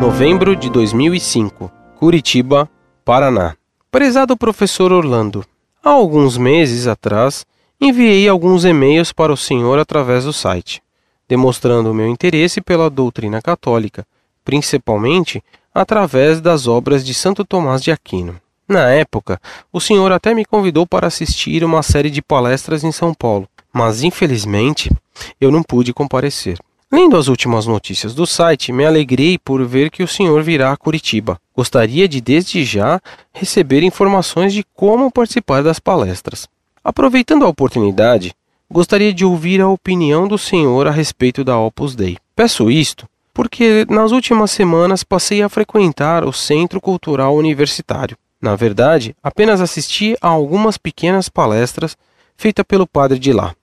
Novembro de 2005, Curitiba, Paraná. Prezado professor Orlando, há alguns meses atrás enviei alguns e-mails para o senhor através do site, demonstrando o meu interesse pela doutrina católica, principalmente através das obras de Santo Tomás de Aquino. Na época, o senhor até me convidou para assistir uma série de palestras em São Paulo, mas infelizmente eu não pude comparecer. Lendo as últimas notícias do site, me alegrei por ver que o senhor virá a Curitiba. Gostaria de, desde já, receber informações de como participar das palestras. Aproveitando a oportunidade, gostaria de ouvir a opinião do senhor a respeito da Opus Dei. Peço isto porque nas últimas semanas passei a frequentar o Centro Cultural Universitário. Na verdade, apenas assisti a algumas pequenas palestras feitas pelo padre de lá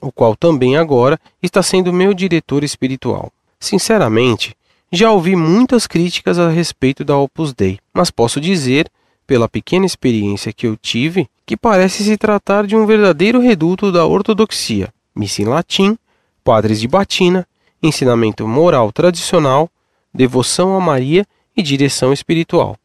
o qual também agora está sendo meu diretor espiritual. Sinceramente, já ouvi muitas críticas a respeito da Opus Dei, mas posso dizer, pela pequena experiência que eu tive, que parece se tratar de um verdadeiro reduto da ortodoxia, missa em latim, padres de batina, ensinamento moral tradicional, devoção a Maria e direção espiritual.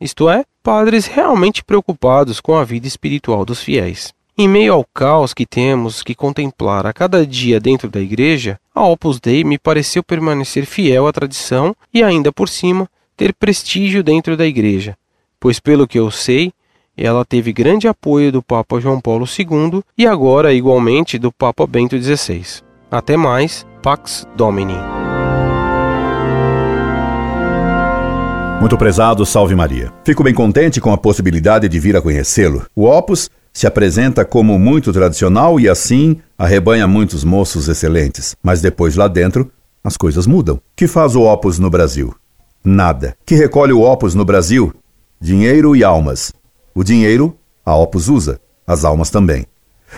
Isto é, padres realmente preocupados com a vida espiritual dos fiéis. Em meio ao caos que temos que contemplar a cada dia dentro da igreja, a Opus Dei me pareceu permanecer fiel à tradição e ainda por cima ter prestígio dentro da igreja, pois pelo que eu sei, ela teve grande apoio do Papa João Paulo II e agora igualmente do Papa Bento XVI. Até mais, Pax Domini. Muito prezado, salve Maria. Fico bem contente com a possibilidade de vir a conhecê-lo. O Opus se apresenta como muito tradicional e assim arrebanha muitos moços excelentes. Mas depois lá dentro, as coisas mudam. Que faz o Opus no Brasil? Nada. Que recolhe o Opus no Brasil? Dinheiro e almas. O dinheiro, a Opus usa, as almas também.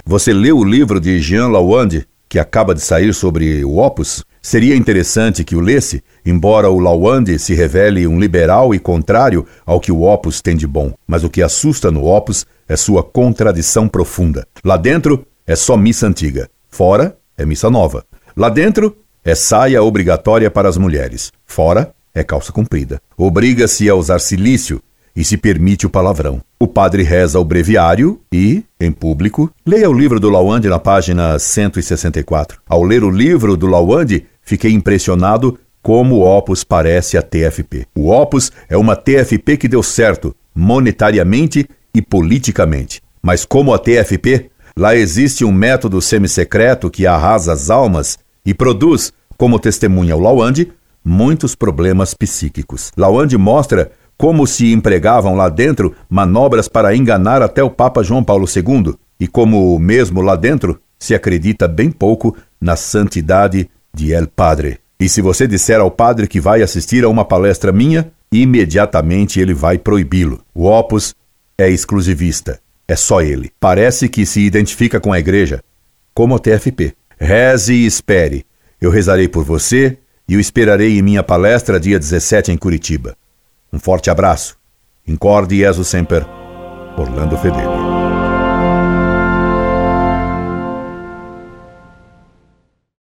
Você leu o livro de Jean Lawande, que acaba de sair sobre o Opus? Seria interessante que o lesse, embora o Lawande se revele um liberal e contrário ao que o Opus tem de bom. Mas o que assusta no Opus é sua contradição profunda. Lá dentro é só missa antiga, fora é missa nova. Lá dentro é saia obrigatória para as mulheres, fora é calça comprida. Obriga-se a usar silício e se permite o palavrão. O padre reza o breviário e, em público, leia o livro do Lawande na página 164. Ao ler o livro do Lawande, fiquei impressionado como o Opus parece a TFP. O Opus é uma TFP que deu certo, monetariamente e politicamente. Mas como a TFP, lá existe um método semissecreto que arrasa as almas e produz, como testemunha o Lawande, muitos problemas psíquicos. Lawande mostra como se empregavam lá dentro manobras para enganar até o Papa João Paulo II, e como mesmo lá dentro se acredita bem pouco na santidade de El Padre. E se você disser ao padre que vai assistir a uma palestra minha, imediatamente ele vai proibi-lo. O Opus é exclusivista. É só ele. Parece que se identifica com a igreja, como o TFP. Reze e espere. Eu rezarei por você e o esperarei em minha palestra dia 17 em Curitiba. Um forte abraço. Incorde Jesus Semper. Orlando Fedeli.